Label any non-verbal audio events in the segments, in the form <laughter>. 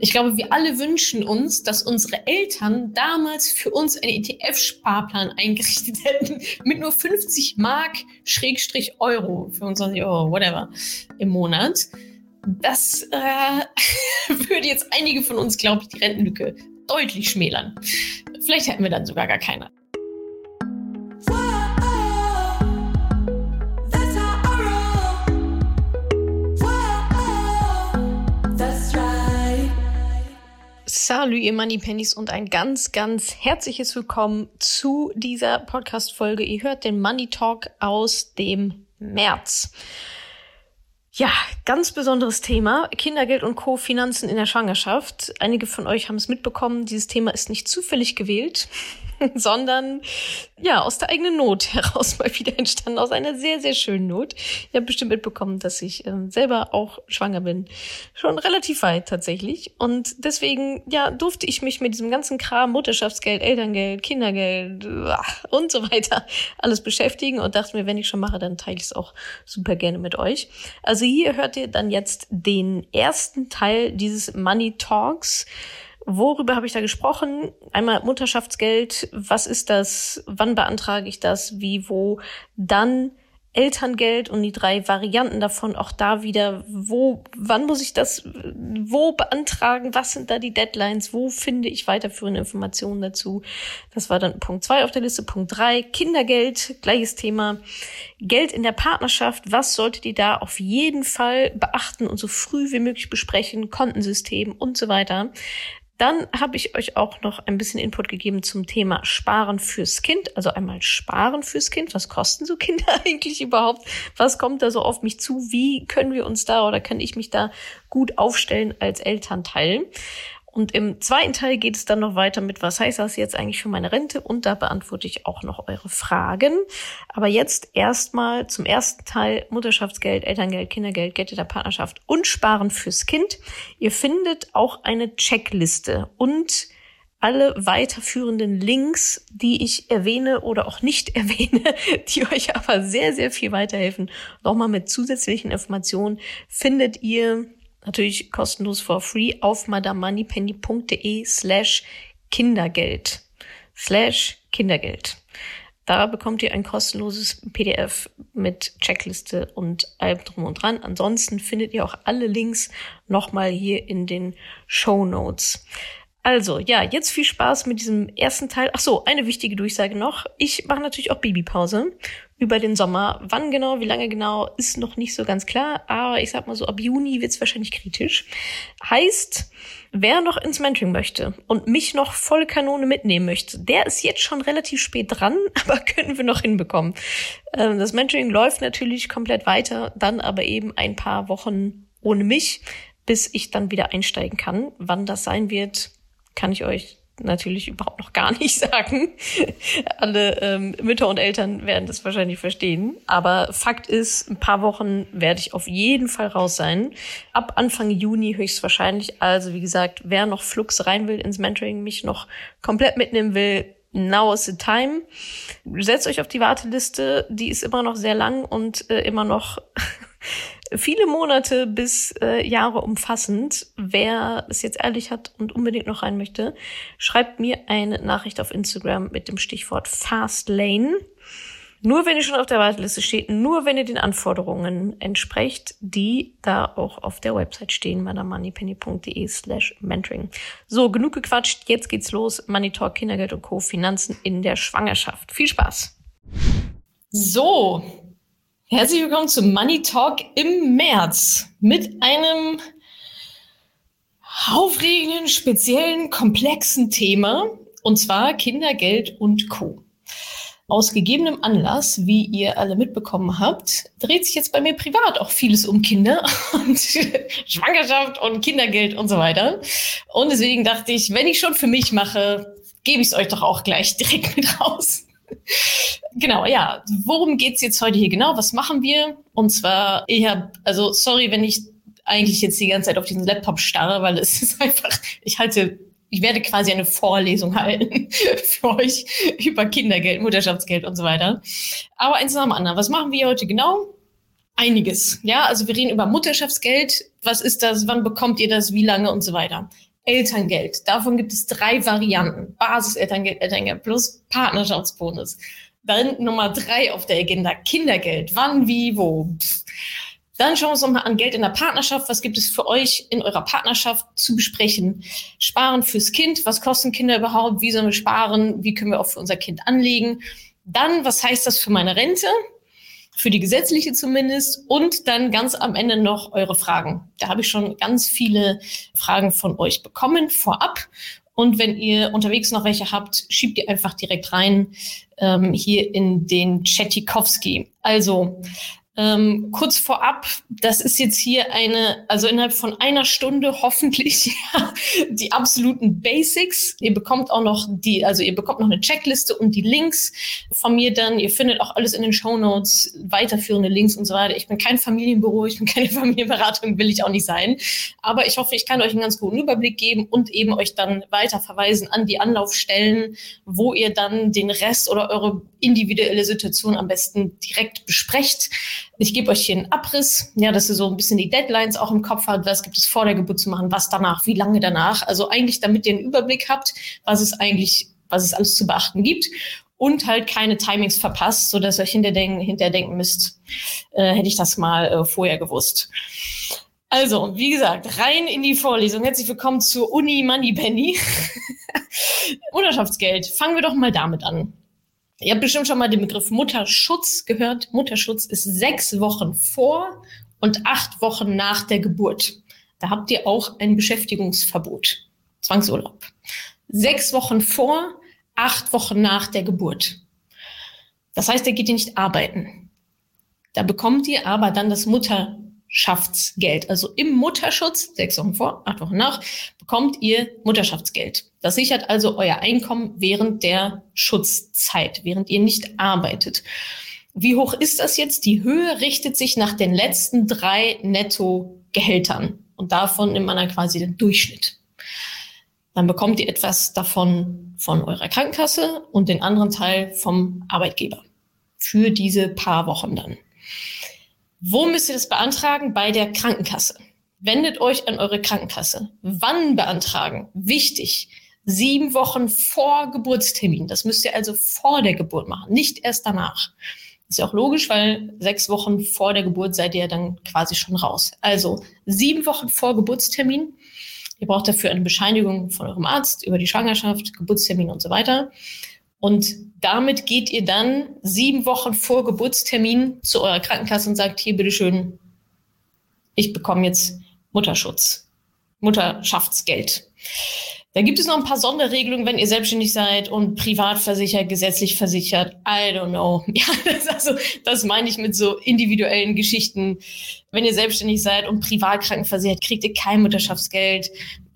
Ich glaube, wir alle wünschen uns, dass unsere Eltern damals für uns einen ETF-Sparplan eingerichtet <laughs> hätten mit nur 50 Mark Schrägstrich Euro, 25 Euro, whatever, im Monat. Das äh, <laughs> würde jetzt einige von uns, glaube ich, die Rentenlücke deutlich schmälern. Vielleicht hätten wir dann sogar gar keine. Salü, ihr Moneypennies und ein ganz, ganz herzliches Willkommen zu dieser Podcast-Folge. Ihr hört den Money Talk aus dem März. Ja, ganz besonderes Thema. Kindergeld und Co. Finanzen in der Schwangerschaft. Einige von euch haben es mitbekommen. Dieses Thema ist nicht zufällig gewählt. <laughs> sondern ja, aus der eigenen Not <laughs> heraus mal wieder entstanden, aus einer sehr, sehr schönen Not. Ihr habt bestimmt mitbekommen, dass ich ähm, selber auch schwanger bin. Schon relativ weit tatsächlich. Und deswegen, ja, durfte ich mich mit diesem ganzen Kram, Mutterschaftsgeld, Elterngeld, Kindergeld und so weiter alles beschäftigen und dachte mir, wenn ich schon mache, dann teile ich es auch super gerne mit euch. Also hier hört ihr dann jetzt den ersten Teil dieses Money Talks. Worüber habe ich da gesprochen? Einmal Mutterschaftsgeld. Was ist das? Wann beantrage ich das? Wie, wo? Dann Elterngeld und die drei Varianten davon. Auch da wieder, wo, wann muss ich das, wo beantragen? Was sind da die Deadlines? Wo finde ich weiterführende Informationen dazu? Das war dann Punkt zwei auf der Liste. Punkt drei Kindergeld, gleiches Thema. Geld in der Partnerschaft. Was solltet ihr da auf jeden Fall beachten und so früh wie möglich besprechen? Kontensystem und so weiter. Dann habe ich euch auch noch ein bisschen Input gegeben zum Thema Sparen fürs Kind. Also einmal Sparen fürs Kind. Was kosten so Kinder <laughs> eigentlich überhaupt? Was kommt da so auf mich zu? Wie können wir uns da oder kann ich mich da gut aufstellen als Elternteil? Und im zweiten Teil geht es dann noch weiter mit, was heißt das jetzt eigentlich für meine Rente? Und da beantworte ich auch noch eure Fragen. Aber jetzt erstmal zum ersten Teil Mutterschaftsgeld, Elterngeld, Kindergeld, Geld der Partnerschaft und Sparen fürs Kind. Ihr findet auch eine Checkliste und alle weiterführenden Links, die ich erwähne oder auch nicht <laughs> erwähne, die euch aber sehr, sehr viel weiterhelfen, nochmal mit zusätzlichen Informationen, findet ihr natürlich kostenlos for free auf madamoneypenny.de slash Kindergeld. Slash Kindergeld. Da bekommt ihr ein kostenloses PDF mit Checkliste und allem drum und dran. Ansonsten findet ihr auch alle Links nochmal hier in den Show Notes. Also, ja, jetzt viel Spaß mit diesem ersten Teil. Ach so, eine wichtige Durchsage noch. Ich mache natürlich auch Babypause über den Sommer. Wann genau, wie lange genau, ist noch nicht so ganz klar. Aber ich sag mal so, ab Juni wird's wahrscheinlich kritisch. Heißt, wer noch ins Mentoring möchte und mich noch voll Kanone mitnehmen möchte, der ist jetzt schon relativ spät dran, <laughs> aber können wir noch hinbekommen. Ähm, das Mentoring läuft natürlich komplett weiter, dann aber eben ein paar Wochen ohne mich, bis ich dann wieder einsteigen kann. Wann das sein wird, kann ich euch natürlich überhaupt noch gar nicht <laughs> sagen. Alle ähm, Mütter und Eltern werden das wahrscheinlich verstehen. Aber Fakt ist, ein paar Wochen werde ich auf jeden Fall raus sein. Ab Anfang Juni höchstwahrscheinlich. Also wie gesagt, wer noch Flux rein will ins Mentoring, mich noch komplett mitnehmen will, now is the time. Setzt euch auf die Warteliste. Die ist immer noch sehr lang und äh, immer noch <laughs> viele Monate bis äh, Jahre umfassend. Wer es jetzt ehrlich hat und unbedingt noch rein möchte, schreibt mir eine Nachricht auf Instagram mit dem Stichwort Fastlane. Nur wenn ihr schon auf der Warteliste steht, nur wenn ihr den Anforderungen entsprecht, die da auch auf der Website stehen, madamoneypenny.de slash mentoring. So, genug gequatscht, jetzt geht's los. Money Talk, Kindergeld und Co. Finanzen in der Schwangerschaft. Viel Spaß! So, Herzlich willkommen zum Money Talk im März mit einem aufregenden, speziellen, komplexen Thema und zwar Kindergeld und Co. Aus gegebenem Anlass, wie ihr alle mitbekommen habt, dreht sich jetzt bei mir privat auch vieles um Kinder <laughs> und Schwangerschaft und Kindergeld und so weiter. Und deswegen dachte ich, wenn ich schon für mich mache, gebe ich es euch doch auch gleich direkt mit raus genau, ja. Worum geht's jetzt heute hier genau? Was machen wir? Und zwar, ich habe, also sorry, wenn ich eigentlich jetzt die ganze Zeit auf diesen Laptop starre, weil es <laughs> ist einfach, ich halte, ich werde quasi eine Vorlesung halten <laughs> für euch über Kindergeld, Mutterschaftsgeld und so weiter. Aber eins nach dem anderen. Was machen wir heute genau? einiges. Ja, also wir reden über Mutterschaftsgeld. Was ist das? Wann bekommt ihr das? Wie lange und so weiter. Elterngeld. Davon gibt es drei Varianten. Basis-Elterngeld, Elterngeld plus Partnerschaftsbonus. Dann Nummer drei auf der Agenda. Kindergeld. Wann, wie, wo. Pff. Dann schauen wir uns nochmal an Geld in der Partnerschaft. Was gibt es für euch in eurer Partnerschaft zu besprechen? Sparen fürs Kind. Was kosten Kinder überhaupt? Wie sollen wir sparen? Wie können wir auch für unser Kind anlegen? Dann, was heißt das für meine Rente? Für die gesetzliche zumindest. Und dann ganz am Ende noch eure Fragen. Da habe ich schon ganz viele Fragen von euch bekommen vorab. Und wenn ihr unterwegs noch welche habt, schiebt ihr einfach direkt rein ähm, hier in den Chatikowski. Also ähm, kurz vorab, das ist jetzt hier eine, also innerhalb von einer Stunde hoffentlich ja, <laughs> die absoluten Basics. Ihr bekommt auch noch die, also ihr bekommt noch eine Checkliste und die Links von mir dann. Ihr findet auch alles in den Show Notes, weiterführende Links und so weiter. Ich bin kein Familienbüro, ich bin keine <laughs> Familienberatung, will ich auch nicht sein. Aber ich hoffe, ich kann euch einen ganz guten Überblick geben und eben euch dann weiter verweisen an die Anlaufstellen, wo ihr dann den Rest oder eure individuelle Situation am besten direkt besprecht. Ich gebe euch hier einen Abriss, ja, dass ihr so ein bisschen die Deadlines auch im Kopf habt, was gibt es vor der Geburt zu machen, was danach, wie lange danach. Also eigentlich, damit ihr einen Überblick habt, was es eigentlich, was es alles zu beachten gibt und halt keine Timings verpasst, so dass ihr euch hinterdenken, hinterdenken müsst, äh, hätte ich das mal äh, vorher gewusst. Also, wie gesagt, rein in die Vorlesung. Herzlich willkommen zur Uni Money Penny. <laughs> Mutterschaftsgeld. Fangen wir doch mal damit an. Ihr habt bestimmt schon mal den Begriff Mutterschutz gehört. Mutterschutz ist sechs Wochen vor und acht Wochen nach der Geburt. Da habt ihr auch ein Beschäftigungsverbot, Zwangsurlaub. Sechs Wochen vor, acht Wochen nach der Geburt. Das heißt, da geht ihr nicht arbeiten. Da bekommt ihr aber dann das Mutter Mutterschaftsgeld. Also im Mutterschutz, sechs Wochen vor, acht Wochen nach, bekommt ihr Mutterschaftsgeld. Das sichert also euer Einkommen während der Schutzzeit, während ihr nicht arbeitet. Wie hoch ist das jetzt? Die Höhe richtet sich nach den letzten drei Nettogehältern. Und davon nimmt man dann quasi den Durchschnitt. Dann bekommt ihr etwas davon von eurer Krankenkasse und den anderen Teil vom Arbeitgeber. Für diese paar Wochen dann. Wo müsst ihr das beantragen? Bei der Krankenkasse. Wendet euch an eure Krankenkasse. Wann beantragen? Wichtig. Sieben Wochen vor Geburtstermin. Das müsst ihr also vor der Geburt machen, nicht erst danach. Ist ja auch logisch, weil sechs Wochen vor der Geburt seid ihr dann quasi schon raus. Also sieben Wochen vor Geburtstermin. Ihr braucht dafür eine Bescheinigung von eurem Arzt über die Schwangerschaft, Geburtstermin und so weiter. Und damit geht ihr dann sieben Wochen vor Geburtstermin zu eurer Krankenkasse und sagt, hier, bitteschön, ich bekomme jetzt Mutterschutz, Mutterschaftsgeld. Da gibt es noch ein paar Sonderregelungen, wenn ihr selbstständig seid und privat versichert, gesetzlich versichert. I don't know. <laughs> Ja, das, also, das meine ich mit so individuellen Geschichten. Wenn ihr selbstständig seid und privat krankenversichert, kriegt ihr kein Mutterschaftsgeld.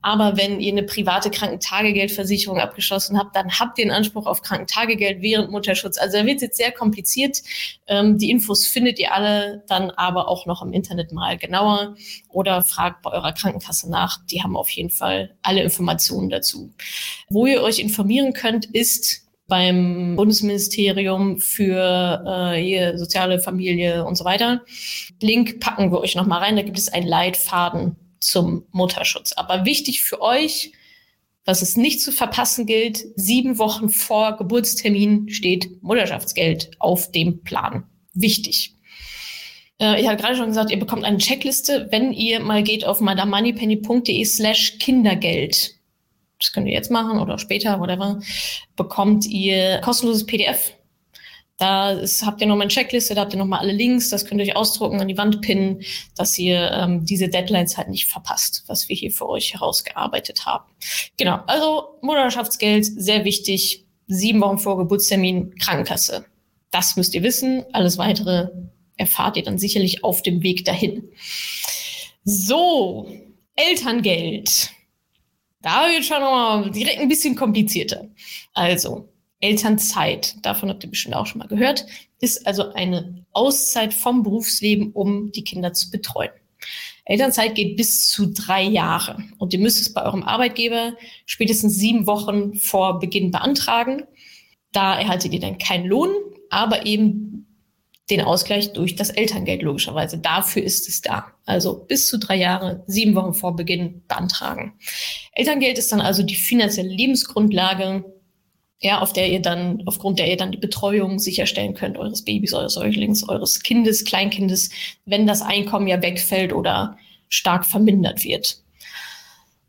Aber wenn ihr eine private Krankentagegeldversicherung abgeschlossen habt, dann habt ihr einen Anspruch auf Krankentagegeld während Mutterschutz. Also da wird es jetzt sehr kompliziert. Ähm, die Infos findet ihr alle dann aber auch noch im Internet mal genauer oder fragt bei eurer Krankenkasse nach. Die haben auf jeden Fall alle Informationen dazu. Wo ihr euch informieren könnt, ist beim Bundesministerium für äh, hier, soziale Familie und so weiter. Link packen wir euch noch mal rein. Da gibt es einen Leitfaden zum Mutterschutz. Aber wichtig für euch, was es nicht zu verpassen gilt, sieben Wochen vor Geburtstermin steht Mutterschaftsgeld auf dem Plan. Wichtig. Äh, ich habe gerade schon gesagt, ihr bekommt eine Checkliste, wenn ihr mal geht auf madamoneypenny.de slash Kindergeld. Das könnt ihr jetzt machen oder später, whatever. Bekommt ihr kostenloses PDF da ist, habt ihr nochmal eine Checkliste, da habt ihr nochmal alle Links, das könnt ihr euch ausdrucken, an die Wand pinnen, dass ihr ähm, diese Deadlines halt nicht verpasst, was wir hier für euch herausgearbeitet haben. Genau, also Mutterschaftsgeld, sehr wichtig, sieben Wochen vor Geburtstermin, Krankenkasse. Das müsst ihr wissen, alles weitere erfahrt ihr dann sicherlich auf dem Weg dahin. So, Elterngeld. Da wird schon nochmal direkt ein bisschen komplizierter. Also, Elternzeit, davon habt ihr bestimmt auch schon mal gehört, ist also eine Auszeit vom Berufsleben, um die Kinder zu betreuen. Elternzeit geht bis zu drei Jahre und ihr müsst es bei eurem Arbeitgeber spätestens sieben Wochen vor Beginn beantragen. Da erhaltet ihr dann keinen Lohn, aber eben den Ausgleich durch das Elterngeld logischerweise. Dafür ist es da. Also bis zu drei Jahre, sieben Wochen vor Beginn beantragen. Elterngeld ist dann also die finanzielle Lebensgrundlage, ja, auf der ihr dann, aufgrund der ihr dann die Betreuung sicherstellen könnt, eures Babys, eures Säuglings, eures Kindes, Kleinkindes, wenn das Einkommen ja wegfällt oder stark vermindert wird.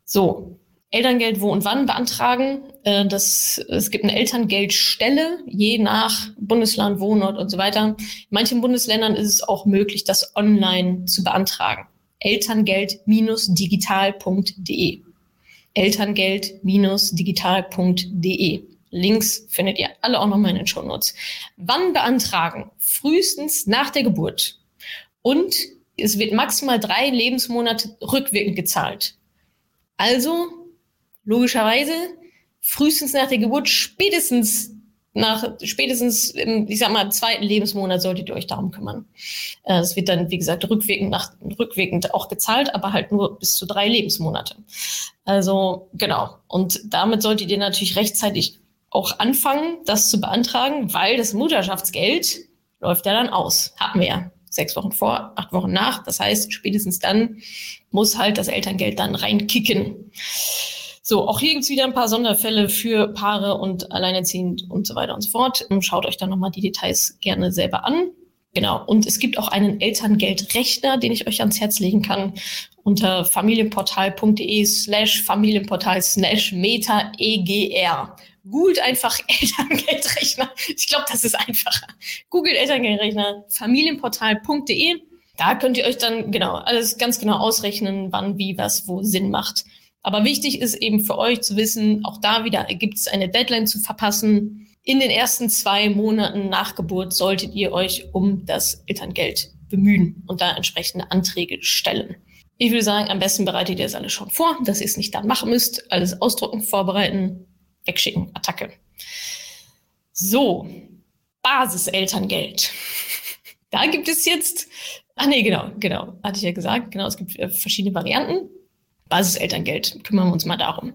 So, Elterngeld wo und wann beantragen. Äh, das, es gibt eine Elterngeldstelle, je nach Bundesland, Wohnort und so weiter. In manchen Bundesländern ist es auch möglich, das online zu beantragen. Elterngeld-digital.de. Elterngeld-digital.de. Links findet ihr alle auch nochmal in den Show Notes. Wann beantragen? Frühestens nach der Geburt. Und es wird maximal drei Lebensmonate rückwirkend gezahlt. Also logischerweise frühestens nach der Geburt, spätestens nach spätestens im, ich sag mal, zweiten Lebensmonat solltet ihr euch darum kümmern. Äh, es wird dann, wie gesagt, rückwirkend, nach, rückwirkend auch gezahlt, aber halt nur bis zu drei Lebensmonate. Also genau. Und damit solltet ihr natürlich rechtzeitig auch anfangen, das zu beantragen, weil das Mutterschaftsgeld läuft ja dann aus. Hatten wir ja sechs Wochen vor, acht Wochen nach. Das heißt, spätestens dann muss halt das Elterngeld dann reinkicken. So, auch hier gibt's wieder ein paar Sonderfälle für Paare und Alleinerziehend und so weiter und so fort. Schaut euch dann nochmal die Details gerne selber an. Genau. Und es gibt auch einen Elterngeldrechner, den ich euch ans Herz legen kann unter familienportal.de slash familienportal slash meta egr. Googelt einfach <laughs> Elterngeldrechner. Ich glaube, das ist einfacher. Googelt Elterngeldrechner, familienportal.de. Da könnt ihr euch dann genau alles ganz genau ausrechnen, wann, wie, was, wo Sinn macht. Aber wichtig ist eben für euch zu wissen, auch da wieder gibt es eine Deadline zu verpassen. In den ersten zwei Monaten nach Geburt solltet ihr euch um das Elterngeld bemühen und da entsprechende Anträge stellen. Ich würde sagen, am besten bereitet ihr es alles schon vor, dass ihr es nicht dann machen müsst. Alles ausdrucken, vorbereiten, wegschicken, Attacke. So, Basiselterngeld. <laughs> Da gibt es jetzt, ah nee, genau, genau, hatte ich ja gesagt, genau, es gibt äh, verschiedene Varianten. Basiselterngeld, kümmern wir uns mal darum.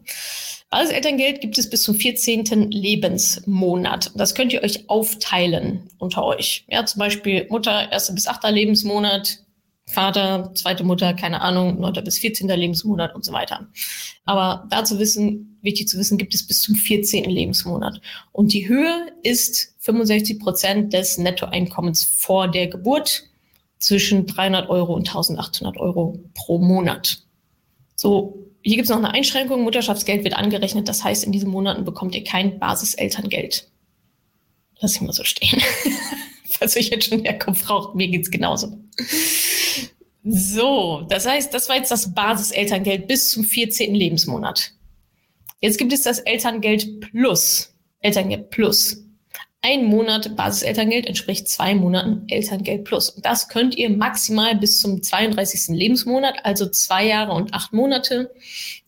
Basiselterngeld gibt es bis zum 14. Lebensmonat. Das könnt ihr euch aufteilen unter euch. Ja, zum Beispiel Mutter, erster bis achter Lebensmonat, Vater, zweite Mutter, keine Ahnung, 9. bis 14. Lebensmonat und so weiter. Aber dazu wissen, wichtig zu wissen, gibt es bis zum 14. Lebensmonat. Und die Höhe ist 65 Prozent des Nettoeinkommens vor der Geburt zwischen 300 Euro und 1800 Euro pro Monat. So, hier gibt es noch eine Einschränkung. Mutterschaftsgeld wird angerechnet. Das heißt, in diesen Monaten bekommt ihr kein Basiselterngeld. Lass ich mal so stehen. <laughs> Falls euch jetzt schon der Kopf raucht, mir geht's genauso. So, das heißt, das war jetzt das Basiselterngeld bis zum 14. Lebensmonat. Jetzt gibt es das Elterngeld Plus. Elterngeld Plus. Ein Monat Basiselterngeld entspricht zwei Monaten Elterngeld plus. Und das könnt ihr maximal bis zum 32. Lebensmonat, also zwei Jahre und acht Monate,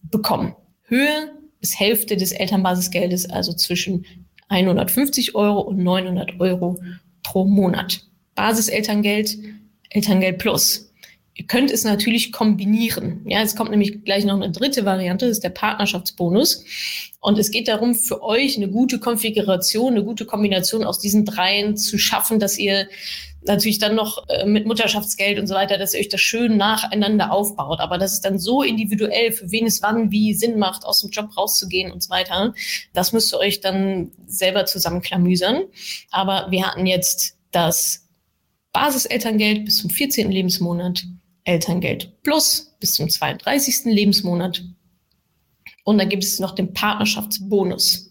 bekommen. Höhe bis Hälfte des Elternbasisgeldes, also zwischen 150 Euro und 900 Euro pro Monat. Basiselterngeld, Elterngeld plus. Ihr könnt es natürlich kombinieren. Ja, es kommt nämlich gleich noch eine dritte Variante, das ist der Partnerschaftsbonus. Und es geht darum, für euch eine gute Konfiguration, eine gute Kombination aus diesen dreien zu schaffen, dass ihr natürlich dann noch äh, mit Mutterschaftsgeld und so weiter, dass ihr euch das schön nacheinander aufbaut. Aber das ist dann so individuell, für wen es wann wie Sinn macht, aus dem Job rauszugehen und so weiter. Das müsst ihr euch dann selber zusammenklamüsern. Aber wir hatten jetzt das Basiselterngeld bis zum 14. Lebensmonat Elterngeld Plus bis zum 32. Lebensmonat. Und dann gibt es noch den Partnerschaftsbonus.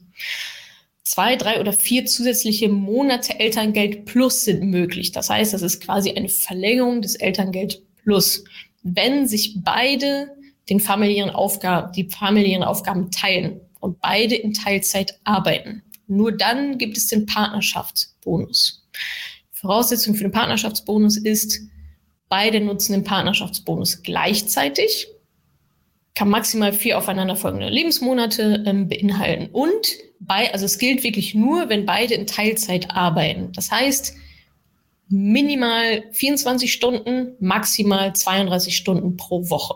Zwei, drei oder vier zusätzliche Monate Elterngeld Plus sind möglich. Das heißt, das ist quasi eine Verlängerung des Elterngeld Plus. Wenn sich beide den familiären Aufgaben, die familiären Aufgaben teilen und beide in Teilzeit arbeiten. Nur dann gibt es den Partnerschaftsbonus. Voraussetzung für den Partnerschaftsbonus ist, Beide nutzen den Partnerschaftsbonus gleichzeitig, kann maximal vier aufeinanderfolgende Lebensmonate ähm, beinhalten. Und bei, also es gilt wirklich nur, wenn beide in Teilzeit arbeiten. Das heißt, minimal 24 Stunden, maximal 32 Stunden pro Woche.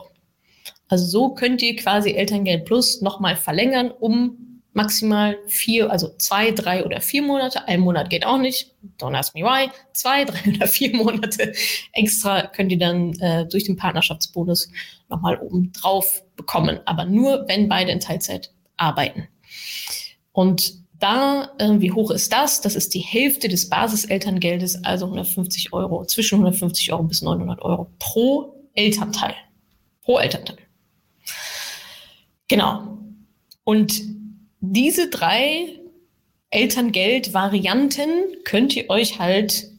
Also so könnt ihr quasi Elterngeld Plus nochmal verlängern um maximal vier, also zwei, drei oder vier Monate. Ein Monat geht auch nicht. Don't ask me why. Zwei, <laughs> drei oder vier Monate extra könnt ihr dann äh, durch den Partnerschaftsbonus nochmal oben drauf bekommen. Aber nur, wenn beide in Teilzeit arbeiten. Und da, äh, wie hoch ist das? Das ist die Hälfte des Basiselterngeldes, also 150 Euro, zwischen 150 Euro bis 900 Euro pro Elternteil. Pro Elternteil. Genau. Und diese drei Elterngeld-Varianten könnt ihr euch halt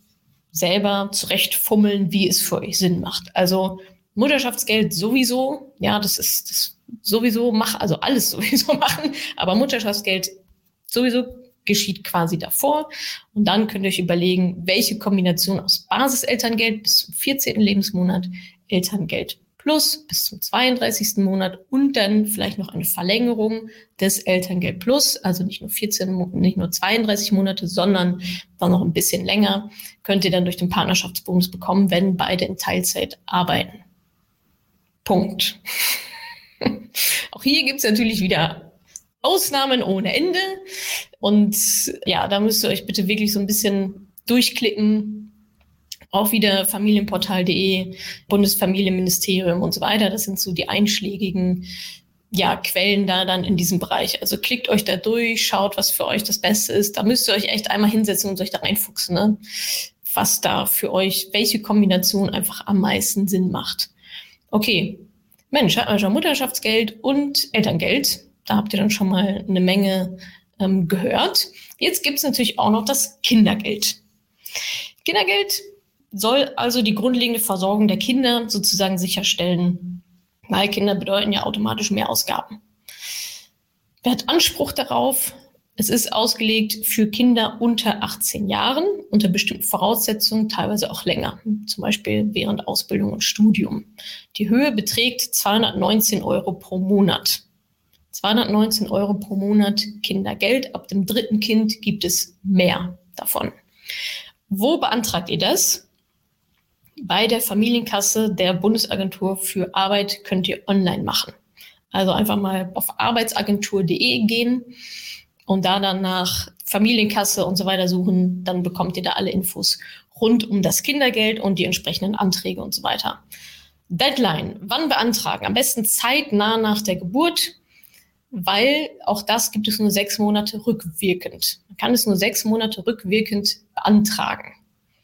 selber zurechtfummeln, wie es für euch Sinn macht. Also Mutterschaftsgeld sowieso, ja, das ist das sowieso mach, also alles <laughs> sowieso machen, aber Mutterschaftsgeld sowieso geschieht quasi davor. Und dann könnt ihr euch überlegen, welche Kombination aus Basiselterngeld bis zum 14. Lebensmonat, Elterngeld Plus bis zum 32. Monat und dann vielleicht noch eine Verlängerung des Elterngeld Plus, also nicht nur 14, nicht nur 32 Monate, sondern dann noch ein bisschen länger, könnt ihr dann durch den Partnerschaftsbonus bekommen, wenn beide in Teilzeit arbeiten. Punkt. <laughs> Auch hier gibt es natürlich wieder Ausnahmen ohne Ende. Und ja, da müsst ihr euch bitte wirklich so ein bisschen durchklicken, auch wieder familienportal.de, Bundesfamilienministerium und so weiter. Das sind so die einschlägigen ja, Quellen da dann in diesem Bereich. Also klickt euch da durch, schaut, was für euch das Beste ist. Da müsst ihr euch echt einmal hinsetzen und euch da reinfuchsen, ne? was da für euch, welche Kombination einfach am meisten Sinn macht. Okay, Mensch, hat man schon Mutterschaftsgeld und Elterngeld. Da habt ihr dann schon mal eine Menge ähm, gehört. Jetzt gibt es natürlich auch noch das Kindergeld. Kindergeld soll also die grundlegende Versorgung der Kinder sozusagen sicherstellen, weil Kinder bedeuten ja automatisch mehr Ausgaben. Wer hat Anspruch darauf? Es ist ausgelegt für Kinder unter 18 Jahren unter bestimmten Voraussetzungen, teilweise auch länger, zum Beispiel während Ausbildung und Studium. Die Höhe beträgt 219 Euro pro Monat. 219 Euro pro Monat Kindergeld. Ab dem dritten Kind gibt es mehr davon. Wo beantragt ihr das? Bei der Familienkasse der Bundesagentur für Arbeit könnt ihr online machen. Also einfach mal auf arbeitsagentur.de gehen und da dann nach Familienkasse und so weiter suchen. Dann bekommt ihr da alle Infos rund um das Kindergeld und die entsprechenden Anträge und so weiter. Deadline, wann beantragen? Am besten zeitnah nach der Geburt, weil auch das gibt es nur sechs Monate rückwirkend. Man kann es nur sechs Monate rückwirkend beantragen.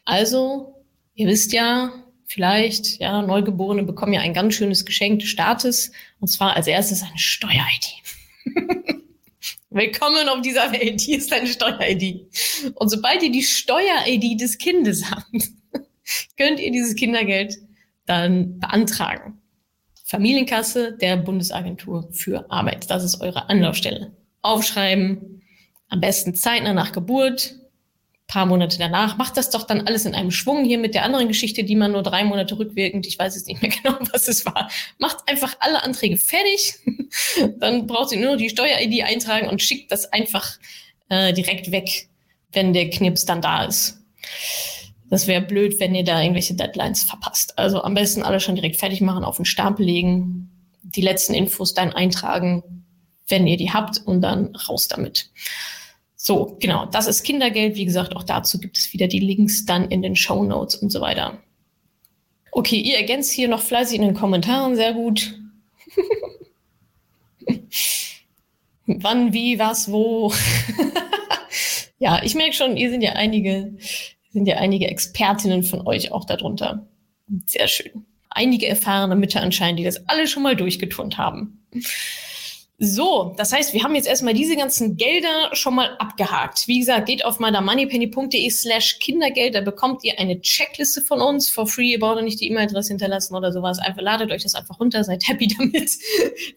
Also Ihr wisst ja, vielleicht, ja, Neugeborene bekommen ja ein ganz schönes Geschenk des Staates, und zwar als erstes eine Steuer-ID. <laughs> Willkommen auf dieser Welt, hier ist deine Steuer-ID. Und sobald ihr die Steuer-ID des Kindes habt, <laughs> könnt ihr dieses Kindergeld dann beantragen. Familienkasse der Bundesagentur für Arbeit. Das ist eure Anlaufstelle. Aufschreiben, am besten zeitnah nach Geburt, paar Monate danach, macht das doch dann alles in einem Schwung hier mit der anderen Geschichte, die man nur drei Monate rückwirkend, ich weiß jetzt nicht mehr <laughs> genau, was es war, macht einfach alle Anträge fertig, <laughs> dann braucht sie nur die Steuer-ID eintragen und schickt das einfach äh, direkt weg, wenn der Knips dann da ist. Das wäre blöd, wenn ihr da irgendwelche Deadlines verpasst. Also am besten alles schon direkt fertig machen, auf den Stapel legen, die letzten Infos dann eintragen, wenn ihr die habt und dann raus damit. So, genau, das ist Kindergeld. Wie gesagt, auch dazu gibt es wieder die Links dann in den Show Notes und so weiter. Okay, ihr ergänzt hier noch fleißig in den Kommentaren, sehr gut. <laughs> Wann, wie, was, wo. <laughs> ja, ich merke schon, ihr sind ja einige, sind ja einige Expertinnen von euch auch darunter. Sehr schön. Einige erfahrene Mütter anscheinend, die das alle schon mal durchgeturnt haben. So, das heißt, wir haben jetzt erstmal diese ganzen Gelder schon mal abgehakt. Wie gesagt, geht auf madamoneypenny.de slash Kindergeld, da bekommt ihr eine Checkliste von uns for free. Ihr braucht nicht die E-Mail-Adresse hinterlassen oder sowas. Einfach ladet euch das einfach runter, seid happy <laughs> damit.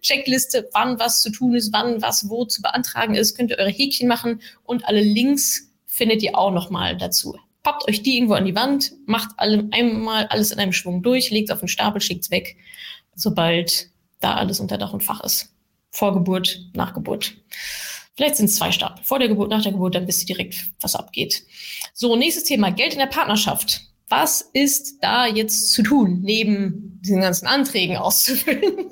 Checkliste, wann was zu tun ist, wann was wo zu beantragen ist, könnt ihr eure Häkchen machen und alle Links findet ihr auch nochmal dazu. Pappt euch die irgendwo an die Wand, macht alle, einmal alles in einem Schwung durch, legt auf den Stapel, schickt's weg, sobald da alles unter Dach und Fach ist. Vor Geburt, nach Geburt. Vielleicht sind es zwei Stapel. Vor der Geburt, nach der Geburt, dann wisst ihr direkt, was abgeht. So, nächstes Thema. Geld in der Partnerschaft. Was ist da jetzt zu tun, neben diesen ganzen Anträgen <laughs> auszufüllen?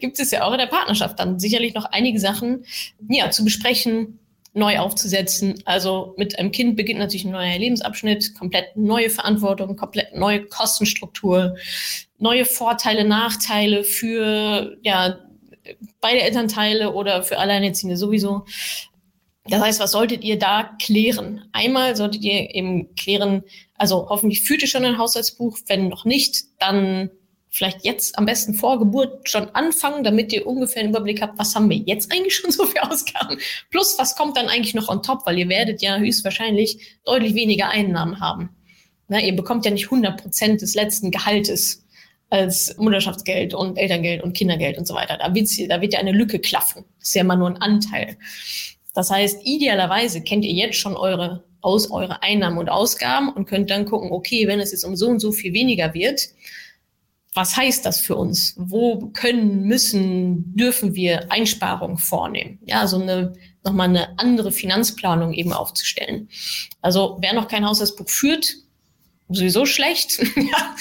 Gibt es ja auch in der Partnerschaft dann sicherlich noch einige Sachen ja, zu besprechen, neu aufzusetzen. Also mit einem Kind beginnt natürlich ein neuer Lebensabschnitt, komplett neue Verantwortung, komplett neue Kostenstruktur, neue Vorteile, Nachteile für ja, beide Elternteile oder für Alleinerziehende sowieso. Das heißt, was solltet ihr da klären? Einmal solltet ihr eben klären, also hoffentlich führt ihr schon ein Haushaltsbuch. Wenn noch nicht, dann vielleicht jetzt am besten vor Geburt schon anfangen, damit ihr ungefähr einen Überblick habt, was haben wir jetzt eigentlich schon so für Ausgaben? Plus, was kommt dann eigentlich noch on top? Weil ihr werdet ja höchstwahrscheinlich deutlich weniger Einnahmen haben. Na, ihr bekommt ja nicht 100 Prozent des letzten Gehaltes als Mutterschaftsgeld und Elterngeld und Kindergeld und so weiter. Da, wird's, da wird ja eine Lücke klaffen. Das ist ja immer nur ein Anteil. Das heißt, idealerweise kennt ihr jetzt schon eure aus eure Einnahmen und Ausgaben und könnt dann gucken, okay, wenn es jetzt um so und so viel weniger wird, was heißt das für uns? Wo können, müssen, dürfen wir Einsparungen vornehmen? Ja, so eine nochmal eine andere Finanzplanung eben aufzustellen. Also wer noch kein Haushaltsbuch führt, sowieso schlecht. <laughs> ja.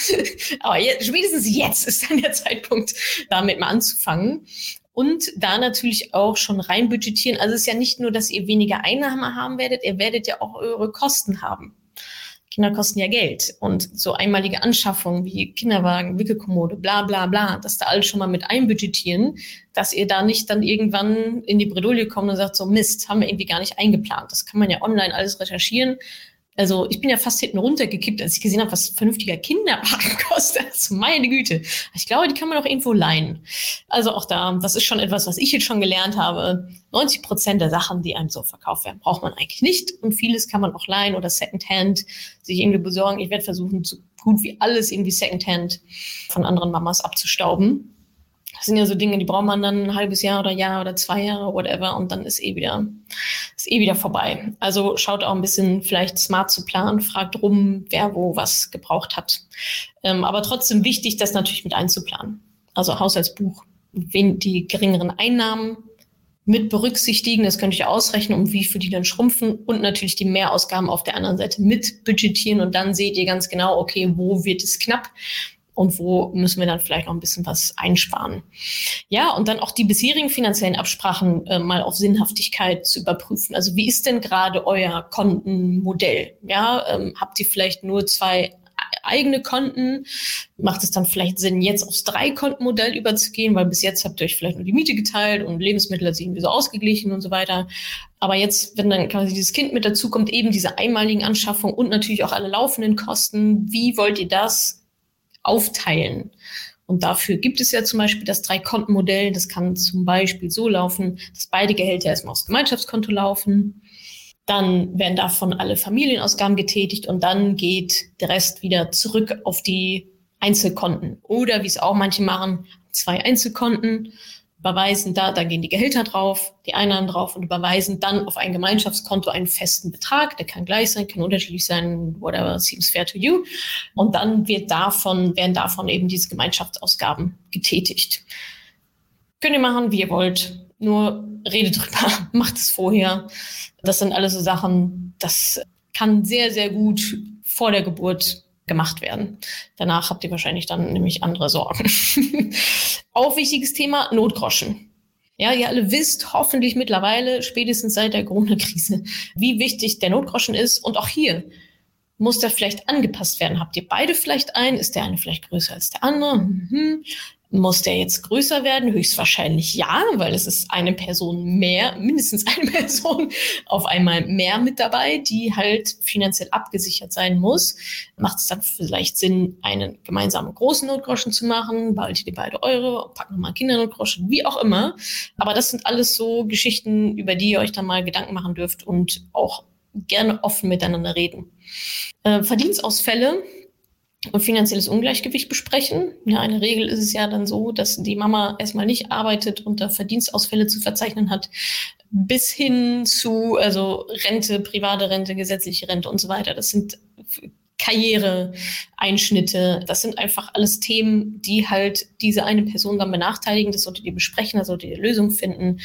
Aber jetzt, spätestens jetzt ist dann der Zeitpunkt, damit mal anzufangen und da natürlich auch schon rein budgetieren. Also es ist ja nicht nur, dass ihr weniger Einnahmen haben werdet, ihr werdet ja auch eure Kosten haben. Kinder kosten ja Geld und so einmalige Anschaffungen wie Kinderwagen, Wickelkommode, bla bla bla, dass da alles schon mal mit einbudgetieren, dass ihr da nicht dann irgendwann in die Bredouille kommt und sagt, so Mist, haben wir irgendwie gar nicht eingeplant. Das kann man ja online alles recherchieren also ich bin ja fast hinten runtergekippt, als ich gesehen habe, was vernünftiger Kinderwagen <laughs> kostet. Also meine Güte. Ich glaube, die kann man auch irgendwo leihen. Also auch da, das ist schon etwas, was ich jetzt schon gelernt habe. 90 Prozent der Sachen, die einem so verkauft werden, braucht man eigentlich nicht. Und vieles kann man auch leihen oder Secondhand sich irgendwie besorgen. Ich werde versuchen, so gut wie alles irgendwie Secondhand von anderen Mamas abzustauben. Das sind ja so Dinge, die braucht man dann ein halbes Jahr oder Jahr oder zwei Jahre, whatever, und dann ist eh wieder, ist eh wieder vorbei. Also schaut auch ein bisschen vielleicht smart zu planen, fragt rum, wer wo was gebraucht hat. Ähm, aber trotzdem wichtig, das natürlich mit einzuplanen. Also Haushaltsbuch, wen die geringeren Einnahmen mit berücksichtigen, das könnte ich ausrechnen, um wie viel die dann schrumpfen und natürlich die Mehrausgaben auf der anderen Seite mit budgetieren und dann seht ihr ganz genau, okay, wo wird es knapp und wo müssen wir dann vielleicht noch ein bisschen was einsparen. Ja, und dann auch die bisherigen finanziellen Absprachen äh, mal auf Sinnhaftigkeit zu überprüfen. Also wie ist denn gerade euer Kontenmodell? Ja, ähm, habt ihr vielleicht nur zwei eigene Konten? Macht es dann vielleicht Sinn, jetzt aufs Drei-Konten-Modell überzugehen, weil bis jetzt habt ihr euch vielleicht nur die Miete geteilt und Lebensmittel hat sich irgendwie so ausgeglichen und so weiter. Aber jetzt, wenn dann quasi dieses Kind mit dazu kommt, eben diese einmaligen Anschaffungen und natürlich auch alle laufenden Kosten, wie wollt ihr das aufteilen. Und dafür gibt es ja zum Beispiel das Drei-Konten-Modell. Das kann zum Beispiel so laufen, dass beide Gehälter erstmal aufs Gemeinschaftskonto laufen. Dann werden davon alle Familienausgaben getätigt und dann geht der Rest wieder zurück auf die Einzelkonten. Oder wie es auch manche machen, zwei Einzelkonten überweisen da, da gehen die Gehälter drauf, die Einnahmen drauf und überweisen dann auf ein Gemeinschaftskonto einen festen Betrag. Der kann gleich sein, kann unterschiedlich sein, whatever seems fair to you. Und dann wird davon, werden davon eben diese Gemeinschaftsausgaben getätigt. Könnt ihr machen, wie ihr wollt. Nur redet drüber, <laughs> macht es vorher. Das sind alles so Sachen, das kann sehr, sehr gut vor der Geburt gemacht werden. Danach habt ihr wahrscheinlich dann nämlich andere Sorgen. <laughs> Auch wichtiges Thema, Notgroschen. Ja, ihr alle wisst hoffentlich mittlerweile, spätestens seit der Corona-Krise, wie wichtig der Notgroschen ist. Und auch hier muss der vielleicht angepasst werden. Habt ihr beide vielleicht einen? Ist der eine vielleicht größer als der andere? Mhm. Muss der jetzt größer werden? Höchstwahrscheinlich ja, weil es ist eine Person mehr, <laughs> mindestens eine Person auf einmal mehr mit dabei, die halt finanziell abgesichert sein muss. Macht es dann vielleicht Sinn, einen gemeinsamen großen Notgroschen zu machen? Behaltet ihr beide eure, packt nochmal Kindernotgroschen, wie auch immer. Aber das sind alles so Geschichten, über die ihr euch dann mal Gedanken machen dürft und auch gerne offen miteinander reden. Äh, Verdienstausfälle und finanzielles Ungleichgewicht besprechen. Ja, eine Regel ist es ja dann so, dass die Mama erstmal nicht arbeitet und da Verdienstausfälle zu verzeichnen hat, bis hin zu, also Rente, private Rente, gesetzliche Rente und so weiter. Das sind Karriereeinschnitte. Das sind einfach alles Themen, die halt diese eine Person dann benachteiligen. Das solltet ihr besprechen, da solltet ihr Lösungen finden.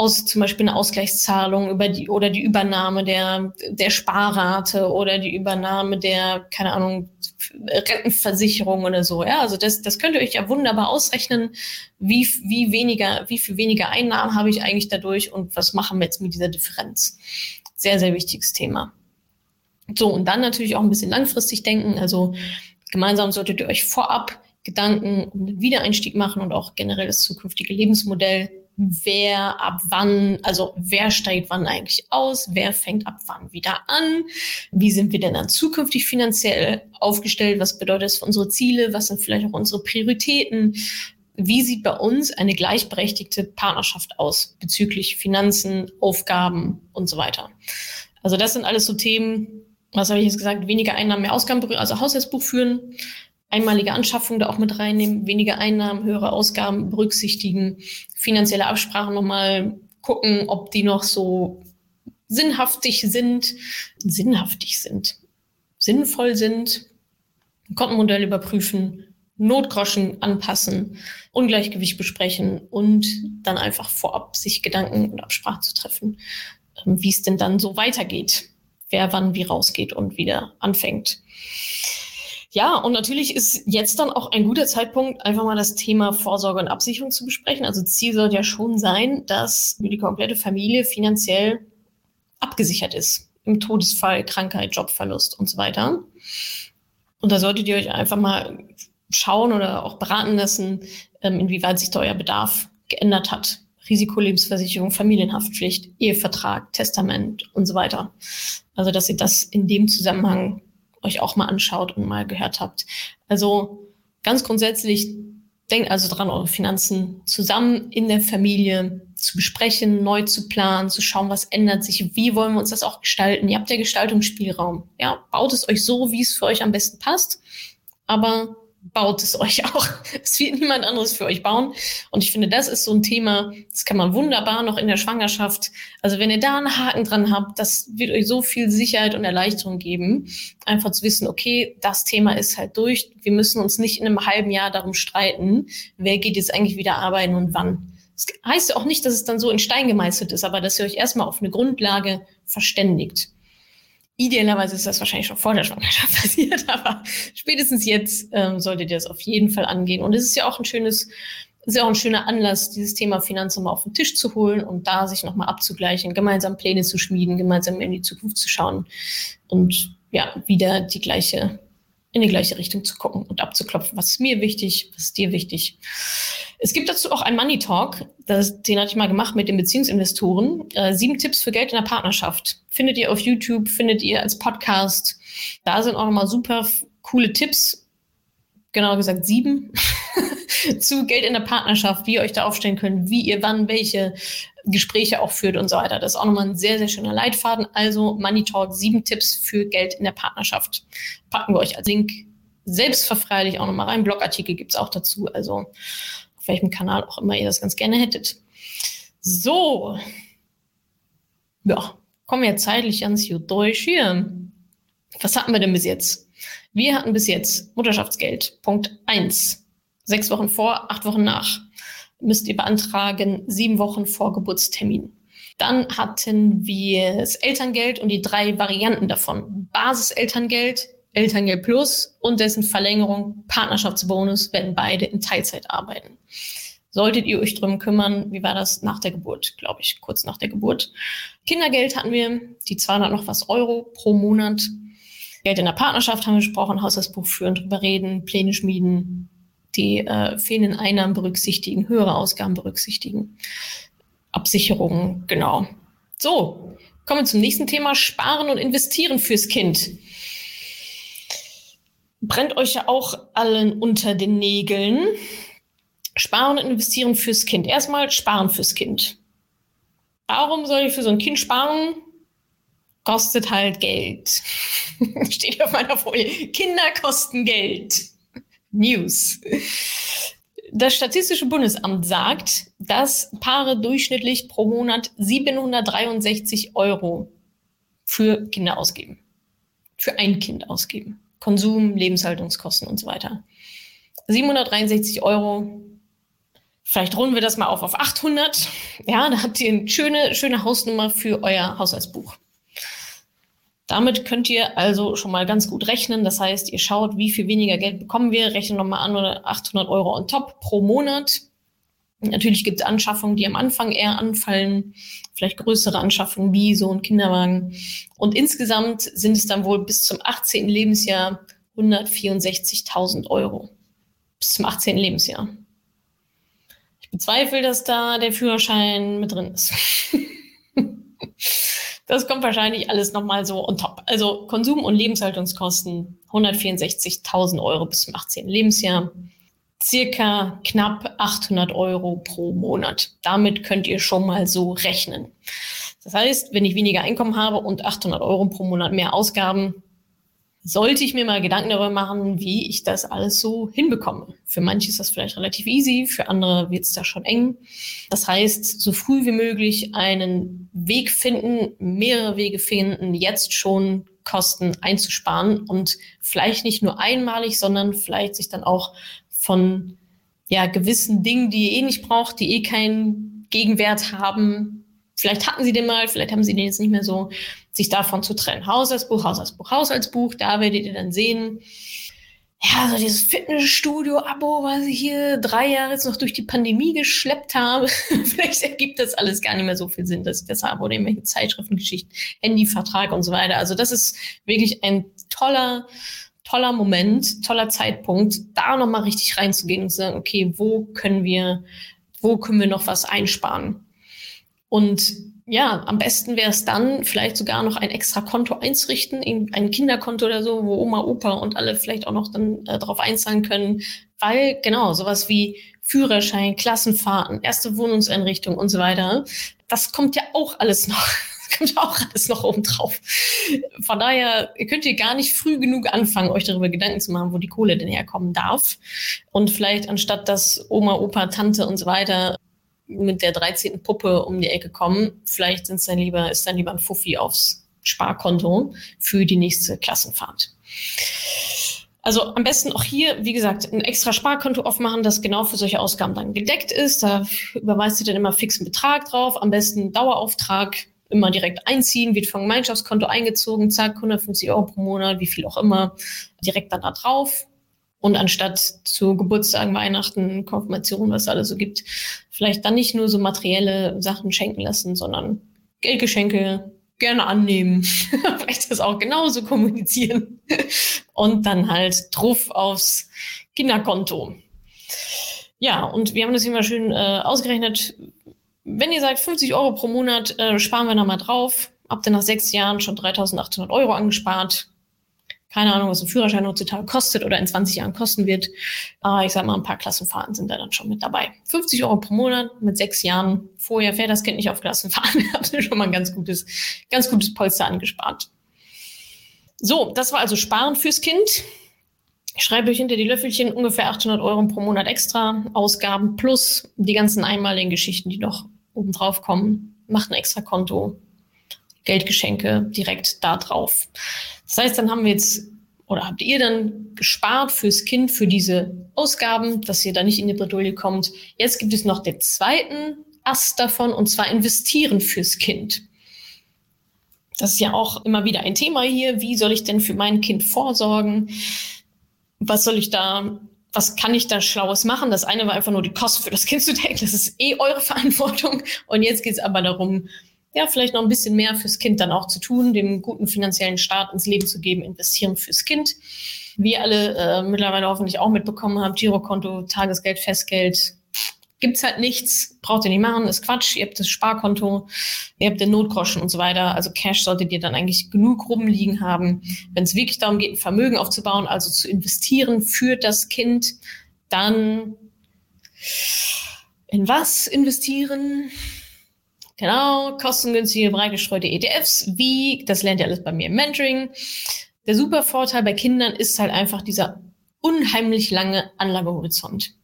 Aus zum Beispiel eine Ausgleichszahlung über die oder die Übernahme der, der Sparrate oder die Übernahme der, keine Ahnung, Rentenversicherung oder so. Ja, also das, das könnt ihr euch ja wunderbar ausrechnen, wie, wie weniger, wie viel weniger Einnahmen habe ich eigentlich dadurch und was machen wir jetzt mit dieser Differenz? Sehr, sehr wichtiges Thema. So, und dann natürlich auch ein bisschen langfristig denken. Also gemeinsam solltet ihr euch vorab Gedanken um den Wiedereinstieg machen und auch generell das zukünftige Lebensmodell wer ab wann, also wer steigt wann eigentlich aus, wer fängt ab wann wieder an, wie sind wir denn dann zukünftig finanziell aufgestellt, was bedeutet das für unsere Ziele, was sind vielleicht auch unsere Prioritäten, wie sieht bei uns eine gleichberechtigte Partnerschaft aus bezüglich Finanzen, Aufgaben und so weiter. Also das sind alles so Themen, was habe ich jetzt gesagt, weniger Einnahmen, mehr Ausgaben, also Haushaltsbuch führen, einmalige Anschaffung da auch mit reinnehmen, weniger Einnahmen, höhere Ausgaben berücksichtigen, finanzielle Absprachen nochmal gucken, ob die noch so sinnhaftig sind, sinnhaftig sind, sinnvoll sind, Kontenmodell überprüfen, Notgroschen anpassen, Ungleichgewicht besprechen und dann einfach vorab sich Gedanken und Absprachen zu treffen, ähm, wie es denn dann so weitergeht, wer wann wie rausgeht und wieder anfängt. Ja, und natürlich ist jetzt dann auch ein guter Zeitpunkt, einfach mal das Thema Vorsorge und Absicherung zu besprechen. Also Ziel sollte ja schon sein, dass die komplette Familie finanziell abgesichert ist. Im Todesfall, Krankheit, Jobverlust und so weiter. Und da solltet ihr euch einfach mal schauen oder auch beraten lassen, ähm, inwieweit sich da euer Bedarf geändert hat. Risikolebensversicherung, Familienhaftpflicht, Ehevertrag, Testament und so weiter. Also, dass ihr das in dem Zusammenhang euch auch mal anschaut und mal gehört habt. Also ganz grundsätzlich denkt also dran, eure Finanzen zusammen in der Familie zu besprechen, neu zu planen, zu schauen, was ändert sich, wie wollen wir uns das auch gestalten. Ihr habt ja Gestaltungsspielraum. Ja, baut es euch so, wie es für euch am besten passt. Aber baut es euch auch. <laughs> Es wird niemand anderes für euch bauen. Und ich finde, das ist so ein Thema, das kann man wunderbar noch in der Schwangerschaft. Also wenn ihr da einen Haken dran habt, das wird euch so viel Sicherheit und Erleichterung geben. Einfach zu wissen, okay, das Thema ist halt durch. Wir müssen uns nicht in einem halben Jahr darum streiten, wer geht jetzt eigentlich wieder arbeiten und wann. Das heißt ja auch nicht, dass es dann so in Stein gemeißelt ist, aber dass ihr euch erstmal auf eine Grundlage verständigt. Idealerweise ist das wahrscheinlich schon vor der Schwangerschaft <laughs> passiert, aber spätestens jetzt ähm, solltet ihr das auf jeden Fall angehen. Und es ist ja auch ein schönes, ist ja auch ein schöner Anlass, dieses Thema Finanzen mal auf den Tisch zu holen und da sich nochmal abzugleichen, gemeinsam Pläne zu schmieden, gemeinsam in die Zukunft zu schauen und ja, wieder die gleiche in die gleiche Richtung zu gucken und abzuklopfen, was ist mir wichtig, was ist dir wichtig. Es gibt dazu auch einen Money Talk, das, den hatte ich mal gemacht mit den Beziehungsinvestoren. Äh, sieben Tipps für Geld in der Partnerschaft. Findet ihr auf YouTube, findet ihr als Podcast. Da sind auch nochmal super coole Tipps, genauer gesagt sieben, <laughs> zu Geld in der Partnerschaft, wie ihr euch da aufstellen könnt, wie ihr wann welche Gespräche auch führt und so weiter. Das ist auch nochmal ein sehr, sehr schöner Leitfaden. Also Money Talk, sieben Tipps für Geld in der Partnerschaft. Packen wir euch als Link selbstverfreilich auch nochmal rein. Blogartikel gibt's auch dazu. Also auf welchem Kanal auch immer ihr das ganz gerne hättet. So. Ja, kommen wir zeitlich ans Deutsch hier. Was hatten wir denn bis jetzt? Wir hatten bis jetzt Mutterschaftsgeld. Punkt eins Sechs Wochen vor, acht Wochen nach müsst ihr beantragen, sieben Wochen vor Geburtstermin. Dann hatten wir das Elterngeld und die drei Varianten davon. Basiselterngeld, Elterngeld Plus und dessen Verlängerung Partnerschaftsbonus, wenn beide in Teilzeit arbeiten. Solltet ihr euch drum kümmern, wie war das nach der Geburt, glaube ich, kurz nach der Geburt. Kindergeld hatten wir, die 200 noch was Euro pro Monat. Geld in der Partnerschaft haben wir gesprochen, Haushaltsbuch führen, drüber reden, Pläne schmieden, die äh, fehlenden Einnahmen berücksichtigen, höhere Ausgaben berücksichtigen. Absicherungen, genau. So, kommen wir zum nächsten Thema, Sparen und Investieren fürs Kind. Brennt euch ja auch allen unter den Nägeln. Sparen und investieren fürs Kind. Erstmal sparen fürs Kind. Warum soll ich für so ein Kind sparen? Kostet halt Geld. <laughs> Steht auf meiner Folie. Kinder kosten Geld. News. Das Statistische Bundesamt sagt, dass Paare durchschnittlich pro Monat 763 Euro für Kinder ausgeben. Für ein Kind ausgeben. Konsum, Lebenshaltungskosten und so weiter. 763 Euro Vielleicht runden wir das mal auf auf 800. Ja, da habt ihr eine schöne, schöne Hausnummer für euer Haushaltsbuch. Damit könnt ihr also schon mal ganz gut rechnen. Das heißt, ihr schaut, wie viel weniger Geld bekommen wir, rechnen nochmal an oder 800 Euro on top pro Monat. Natürlich gibt es Anschaffungen, die am Anfang eher anfallen, vielleicht größere Anschaffungen wie so ein Kinderwagen. Und insgesamt sind es dann wohl bis zum 18. Lebensjahr 164.000 Euro. Bis zum 18. Lebensjahr. Ich bezweifle, dass da der Führerschein mit drin ist. <laughs> Das kommt wahrscheinlich alles nochmal so on top. Also Konsum- und Lebenshaltungskosten 164.000 Euro bis zum 18. Lebensjahr. Circa knapp 800 Euro pro Monat. Damit könnt ihr schon mal so rechnen. Das heißt, wenn ich weniger Einkommen habe und 800 Euro pro Monat mehr Ausgaben, sollte ich mir mal Gedanken darüber machen, wie ich das alles so hinbekomme. Für manche ist das vielleicht relativ easy, für andere wird es da schon eng. Das heißt, so früh wie möglich einen Weg finden, mehrere Wege finden, jetzt schon Kosten einzusparen und vielleicht nicht nur einmalig, sondern vielleicht sich dann auch von ja, gewissen Dingen, die ihr eh nicht braucht, die eh keinen Gegenwert haben, vielleicht hatten sie den mal, vielleicht haben sie den jetzt nicht mehr so, sich davon zu trennen. Haushaltsbuch, Haushaltsbuch, Haushaltsbuch, da werdet ihr dann sehen, ja, so dieses Fitnessstudio-Abo, was ich hier drei Jahre jetzt noch durch die Pandemie geschleppt habe. <laughs> Vielleicht ergibt das alles gar nicht mehr so viel Sinn, dass ich das habe oder irgendwelche Zeitschriftengeschichten, Handyvertrag und so weiter. Also das ist wirklich ein toller, toller Moment, toller Zeitpunkt, da nochmal richtig reinzugehen und zu sagen, okay, wo können wir, wo können wir noch was einsparen? Und ja, am besten wäre es dann, vielleicht sogar noch ein extra Konto einzurichten, ein Kinderkonto oder so, wo Oma, Opa und alle vielleicht auch noch dann äh, darauf einzahlen können, weil genau sowas wie Führerschein, Klassenfahrten, erste Wohnungseinrichtung und so weiter, das kommt ja auch alles noch. <laughs> Kommt ja auch alles noch oben drauf. Von daher könnt ihr gar nicht früh genug anfangen, euch darüber Gedanken zu machen, wo die Kohle denn herkommen darf. Und vielleicht anstatt dass Oma, Opa, Tante und so weiter mit der 13. Puppe um die Ecke kommen. Vielleicht sind's dann lieber, ist dann lieber ein Fuffi aufs Sparkonto für die nächste Klassenfahrt. Also am besten auch hier, wie gesagt, ein extra Sparkonto aufmachen, das genau für solche Ausgaben dann gedeckt ist. Da überweist ihr dann immer fixen Betrag drauf. Am besten Dauerauftrag immer direkt einziehen, wird vom Gemeinschaftskonto eingezogen, zack, 150 Euro pro Monat, wie viel auch immer, direkt dann da drauf. Und anstatt zu Geburtstagen, Weihnachten, Konfirmationen, was es alles so gibt, vielleicht dann nicht nur so materielle Sachen schenken lassen, sondern Geldgeschenke gerne annehmen. <laughs> vielleicht das auch genauso kommunizieren. Und dann halt drauf aufs Kinderkonto. Ja, und wir haben das immer schön äh, ausgerechnet. Wenn ihr sagt, 50 Euro pro Monat äh, sparen wir nochmal drauf, habt ihr nach sechs Jahren schon 3.800 Euro angespart keine Ahnung, was ein Führerschein heutzutage kostet oder in 20 Jahren kosten wird. Aber ich sag mal, ein paar Klassenfahrten sind da dann schon mit dabei. 50 Euro pro Monat mit sechs Jahren. Vorher fährt das Kind nicht auf Klassenfahrten. <laughs> Habt ihr schon mal ein ganz gutes, ganz gutes Polster angespart. So, das war also Sparen fürs Kind. Ich schreibe euch hinter die Löffelchen ungefähr 800 Euro pro Monat extra Ausgaben plus die ganzen einmaligen Geschichten, die noch oben drauf kommen. Macht ein extra Konto, Geldgeschenke direkt da drauf. Das heißt, dann haben wir jetzt oder habt ihr dann gespart fürs Kind für diese Ausgaben, dass ihr da nicht in die Bredouille kommt. Jetzt gibt es noch den zweiten Ast davon und zwar investieren fürs Kind. Das ist ja auch immer wieder ein Thema hier. Wie soll ich denn für mein Kind vorsorgen? Was soll ich da, was kann ich da Schlaues machen? Das eine war einfach nur die Kosten für das Kind zu decken. Das ist eh eure <laughs> Verantwortung. Und jetzt geht es aber darum, ja, vielleicht noch ein bisschen mehr fürs Kind dann auch zu tun, dem guten finanziellen Start ins Leben zu geben, investieren fürs Kind. Wie alle äh, mittlerweile hoffentlich auch mitbekommen haben, Girokonto, Tagesgeld, Festgeld, gibt's halt nichts, braucht ihr nicht machen, ist Quatsch. Ihr habt das Sparkonto, ihr habt den Notgroschen und so weiter. Also Cash solltet ihr dann eigentlich genug rumliegen haben. Wenn es wirklich darum geht, ein Vermögen aufzubauen, also zu investieren für das Kind, dann in was investieren? Genau, kostengünstige, breit gestreute ETFs. Wie? Das lernt ihr alles bei mir im Mentoring. Der super Vorteil bei Kindern ist halt einfach dieser unheimlich lange Anlagehorizont.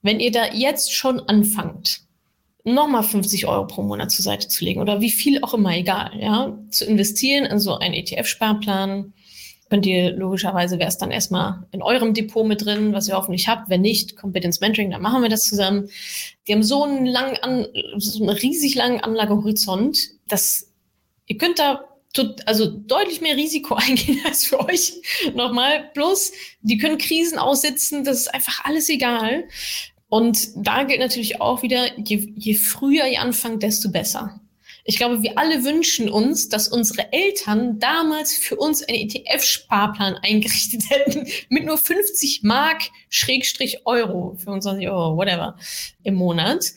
Wenn ihr da jetzt schon anfangt, nochmal 50 Euro pro Monat zur Seite zu legen oder wie viel auch immer, egal, ja, zu investieren in so einen ETF-Sparplan, könnt ihr logischerweise, wäre es dann erstmal in eurem Depot mit drin, was ihr hoffentlich habt. Wenn nicht, kommt bitte ins Mentoring, dann machen wir das zusammen. Die haben so einen langen, an, so einen riesig langen Anlagehorizont, dass ihr könnt da also deutlich mehr Risiko <laughs> eingehen als für euch nochmal. Plus, die können Krisen aussitzen, das ist einfach alles egal. Und da gilt natürlich auch wieder, je, je früher ihr anfangt, desto besser. Ich glaube, wir alle wünschen uns, dass unsere Eltern damals für uns einen ETF-Sparplan <laughs> eingerichtet hätten mit nur 50 Mark Schrägstrich Euro, 25 Euro, whatever, im Monat.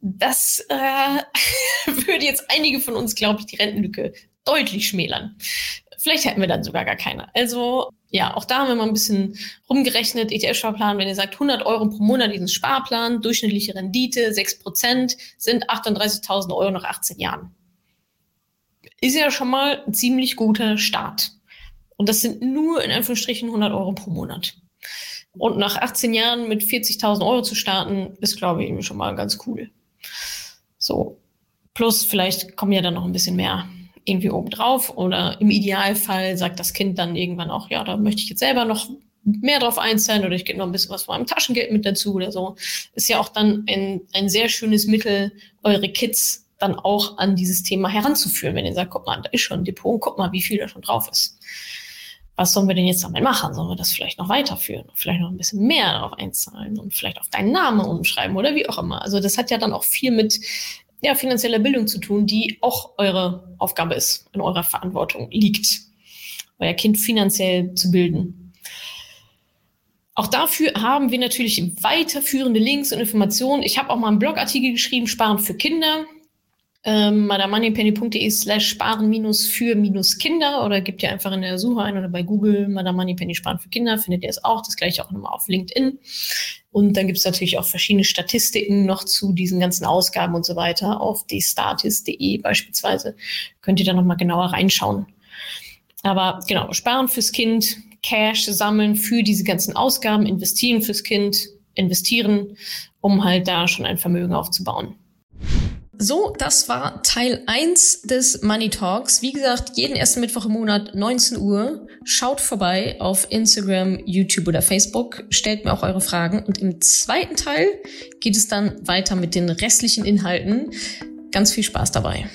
Das äh, <laughs> würde jetzt einige von uns, glaube ich, die Rentenlücke deutlich schmälern. Vielleicht hätten wir dann sogar gar keine. Also ja, auch da haben wir mal ein bisschen rumgerechnet. ETF-Sparplan, wenn ihr sagt 100 Euro pro Monat diesen Sparplan, durchschnittliche Rendite 6 Prozent, sind 38.000 Euro nach 18 Jahren. Ist ja schon mal ein ziemlich guter Start. Und das sind nur in Anführungsstrichen 100 Euro pro Monat. Und nach 18 Jahren mit 40.000 Euro zu starten, ist, glaube ich, schon mal ganz cool. So. Plus, vielleicht kommen ja dann noch ein bisschen mehr irgendwie obendrauf oder im Idealfall sagt das Kind dann irgendwann auch, ja, da möchte ich jetzt selber noch mehr drauf einzahlen oder ich gebe noch ein bisschen was von meinem Taschengeld mit dazu oder so. Ist ja auch dann ein, ein sehr schönes Mittel, eure Kids dann auch an dieses Thema heranzuführen, wenn ihr sagt, guck mal, da ist schon ein Depot, guck mal, wie viel da schon drauf ist. Was sollen wir denn jetzt damit machen? Sollen wir das vielleicht noch weiterführen? Vielleicht noch ein bisschen mehr darauf einzahlen und vielleicht auf deinen Namen umschreiben oder wie auch immer. Also das hat ja dann auch viel mit ja, finanzieller Bildung zu tun, die auch eure Aufgabe ist, in eurer Verantwortung liegt, euer Kind finanziell zu bilden. Auch dafür haben wir natürlich weiterführende Links und Informationen. Ich habe auch mal einen Blogartikel geschrieben, Sparen für Kinder ähm, madamoneypenny.de slash sparen minus für minus Kinder oder gebt ihr einfach in der Suche ein oder bei Google Madamoneypenny sparen für Kinder, findet ihr es auch. Das gleiche auch nochmal auf LinkedIn. Und dann gibt es natürlich auch verschiedene Statistiken noch zu diesen ganzen Ausgaben und so weiter auf destatis.de beispielsweise. Könnt ihr da nochmal genauer reinschauen. Aber genau, sparen fürs Kind, Cash sammeln für diese ganzen Ausgaben, investieren fürs Kind, investieren, um halt da schon ein Vermögen aufzubauen. So, das war Teil 1 des Money Talks. Wie gesagt, jeden ersten Mittwoch im Monat 19 Uhr. Schaut vorbei auf Instagram, YouTube oder Facebook. Stellt mir auch eure Fragen. Und im zweiten Teil geht es dann weiter mit den restlichen Inhalten. Ganz viel Spaß dabei.